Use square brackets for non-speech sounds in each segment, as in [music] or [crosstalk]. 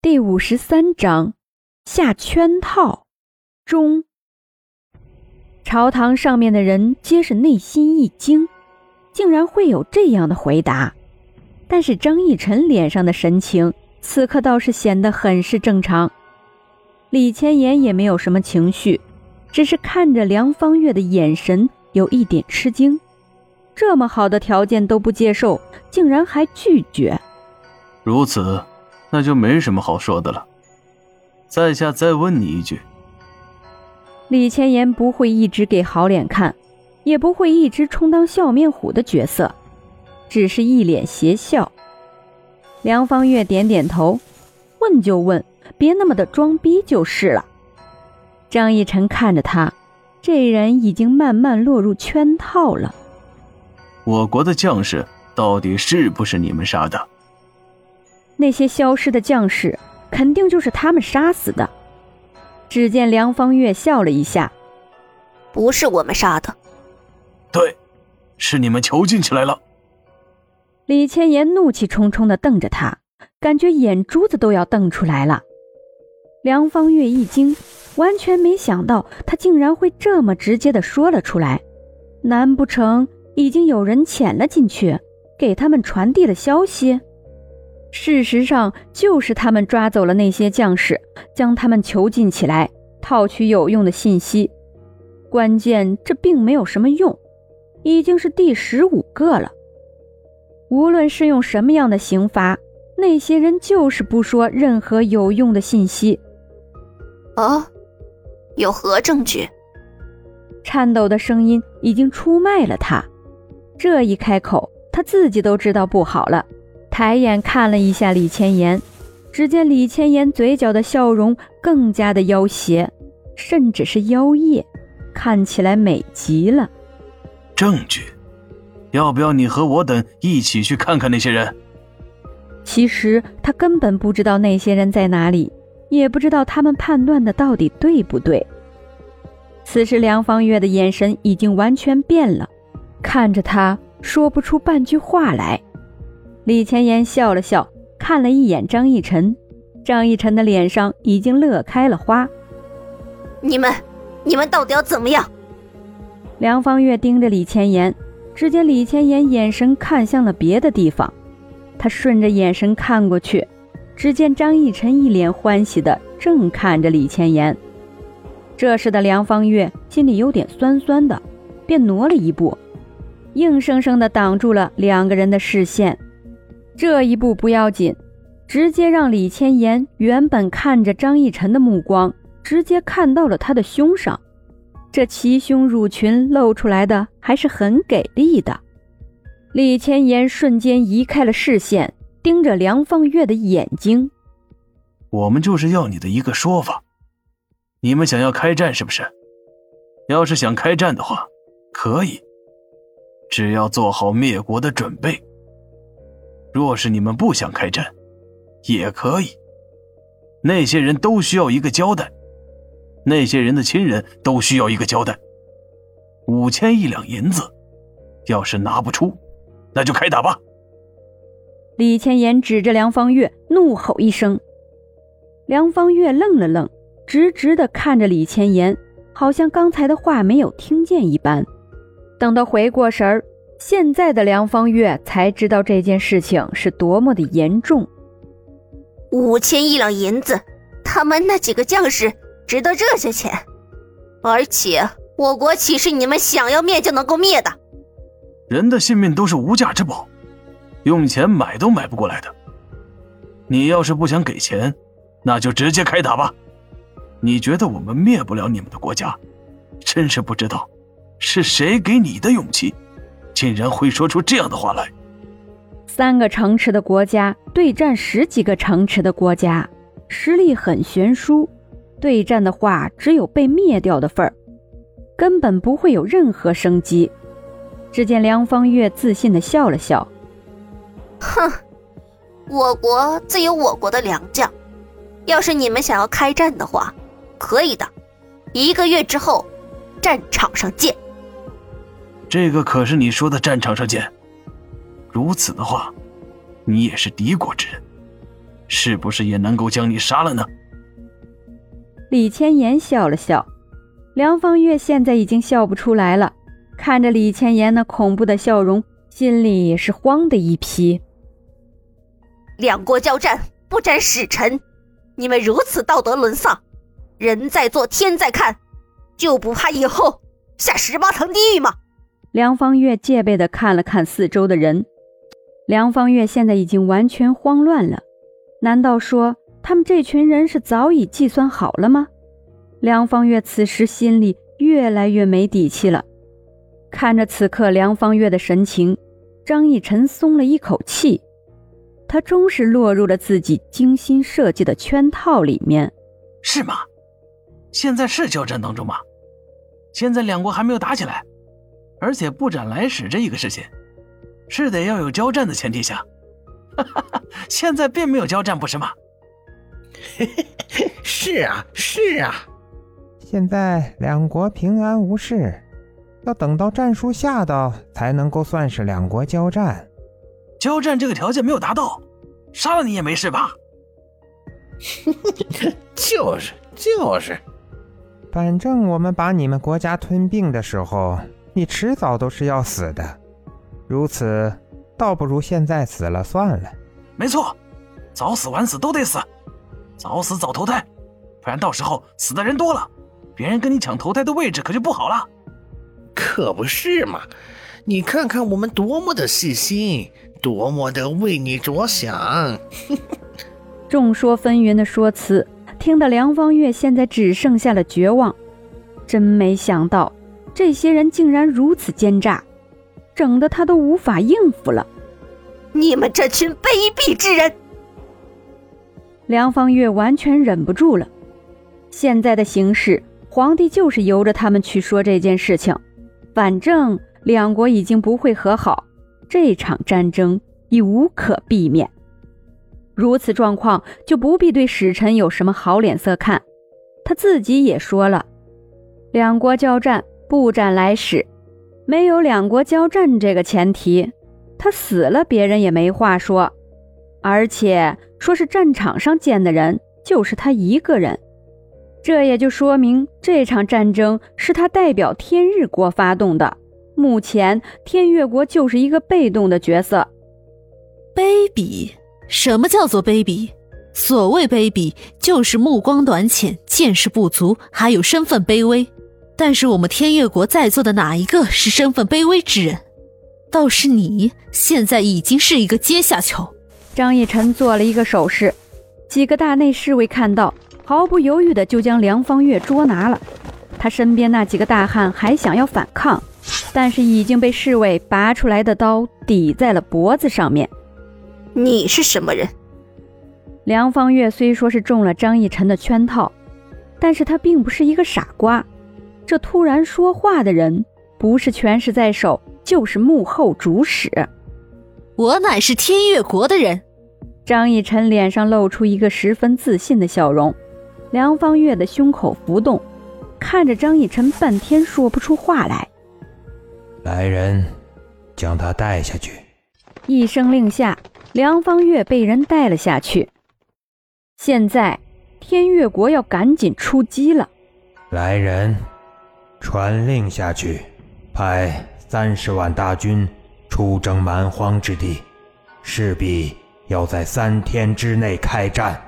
第五十三章下圈套中，朝堂上面的人皆是内心一惊，竟然会有这样的回答。但是张逸晨脸上的神情，此刻倒是显得很是正常。李千言也没有什么情绪，只是看着梁方月的眼神有一点吃惊。这么好的条件都不接受，竟然还拒绝。如此。那就没什么好说的了。在下再问你一句，李千言不会一直给好脸看，也不会一直充当笑面虎的角色，只是一脸邪笑。梁方月点点头，问就问，别那么的装逼就是了。张逸晨看着他，这人已经慢慢落入圈套了。我国的将士到底是不是你们杀的？那些消失的将士，肯定就是他们杀死的。只见梁方月笑了一下：“不是我们杀的，对，是你们囚禁起来了。”李千言怒气冲冲的瞪着他，感觉眼珠子都要瞪出来了。梁方月一惊，完全没想到他竟然会这么直接的说了出来。难不成已经有人潜了进去，给他们传递了消息？事实上，就是他们抓走了那些将士，将他们囚禁起来，套取有用的信息。关键这并没有什么用，已经是第十五个了。无论是用什么样的刑罚，那些人就是不说任何有用的信息。哦，有何证据？颤抖的声音已经出卖了他。这一开口，他自己都知道不好了。抬眼看了一下李千言，只见李千言嘴角的笑容更加的妖邪，甚至是妖艳，看起来美极了。证据，要不要你和我等一起去看看那些人？其实他根本不知道那些人在哪里，也不知道他们判断的到底对不对。此时梁方月的眼神已经完全变了，看着他说不出半句话来。李千言笑了笑，看了一眼张逸晨，张逸晨的脸上已经乐开了花。你们，你们到底要怎么样？梁方月盯着李千言，只见李千言眼神看向了别的地方，他顺着眼神看过去，只见张逸晨一脸欢喜的正看着李千言。这时的梁方月心里有点酸酸的，便挪了一步，硬生生的挡住了两个人的视线。这一步不要紧，直接让李千言原本看着张逸晨的目光，直接看到了他的胸上，这齐胸乳裙露出来的还是很给力的。李千言瞬间移开了视线，盯着梁放月的眼睛。我们就是要你的一个说法，你们想要开战是不是？要是想开战的话，可以，只要做好灭国的准备。若是你们不想开战，也可以。那些人都需要一个交代，那些人的亲人都需要一个交代。五千亿两银子，要是拿不出，那就开打吧。李千言指着梁方月，怒吼一声。梁方月愣了愣，直直的看着李千言，好像刚才的话没有听见一般。等他回过神儿。现在的梁方月才知道这件事情是多么的严重。五千亿两银子，他们那几个将士值得这些钱？而且我国岂是你们想要灭就能够灭的？人的性命都是无价之宝，用钱买都买不过来的。你要是不想给钱，那就直接开打吧。你觉得我们灭不了你们的国家？真是不知道是谁给你的勇气。竟然会说出这样的话来！三个城池的国家对战十几个城池的国家，实力很悬殊。对战的话，只有被灭掉的份儿，根本不会有任何生机。只见梁方月自信的笑了笑：“哼，我国自有我国的良将。要是你们想要开战的话，可以的。一个月之后，战场上见。”这个可是你说的战场上见。如此的话，你也是敌国之人，是不是也能够将你杀了呢？李千言笑了笑，梁方月现在已经笑不出来了，看着李千言那恐怖的笑容，心里也是慌的一批。两国交战，不斩使臣，你们如此道德沦丧，人在做天在看，就不怕以后下十八层地狱吗？梁方月戒备地看了看四周的人，梁方月现在已经完全慌乱了。难道说他们这群人是早已计算好了吗？梁方月此时心里越来越没底气了。看着此刻梁方月的神情，张逸晨松了一口气，他终是落入了自己精心设计的圈套里面。是吗？现在是交战当中吗？现在两国还没有打起来。而且不斩来使这一个事情，是得要有交战的前提下。哈哈哈，现在并没有交战，不是吗？嘿嘿嘿，是啊，是啊。现在两国平安无事，要等到战书下到，才能够算是两国交战。交战这个条件没有达到，杀了你也没事吧？就 [laughs] 是就是，反正我们把你们国家吞并的时候。你迟早都是要死的，如此，倒不如现在死了算了。没错，早死晚死都得死，早死早投胎，不然到时候死的人多了，别人跟你抢投胎的位置可就不好了。可不是嘛，你看看我们多么的细心，多么的为你着想。[laughs] 众说纷纭的说辞，听得梁方月现在只剩下了绝望。真没想到。这些人竟然如此奸诈，整得他都无法应付了。你们这群卑鄙之人！梁方月完全忍不住了。现在的形势，皇帝就是由着他们去说这件事情。反正两国已经不会和好，这场战争已无可避免。如此状况，就不必对使臣有什么好脸色看。他自己也说了，两国交战。不斩来使，没有两国交战这个前提，他死了别人也没话说。而且说是战场上见的人就是他一个人，这也就说明这场战争是他代表天日国发动的。目前天月国就是一个被动的角色。卑鄙？什么叫做卑鄙？所谓卑鄙，就是目光短浅、见识不足，还有身份卑微。但是我们天月国在座的哪一个是身份卑微之人？倒是你现在已经是一个阶下囚。张逸晨做了一个手势，几个大内侍卫看到，毫不犹豫的就将梁方月捉拿了。他身边那几个大汉还想要反抗，但是已经被侍卫拔出来的刀抵在了脖子上面。你是什么人？梁方月虽说是中了张逸晨的圈套，但是他并不是一个傻瓜。这突然说话的人，不是权势在手，就是幕后主使。我乃是天越国的人。张逸晨脸上露出一个十分自信的笑容。梁方月的胸口浮动，看着张逸晨，半天说不出话来。来人，将他带下去。一声令下，梁方月被人带了下去。现在，天越国要赶紧出击了。来人。传令下去，派三十万大军出征蛮荒之地，势必要在三天之内开战。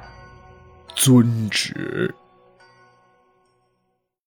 遵旨。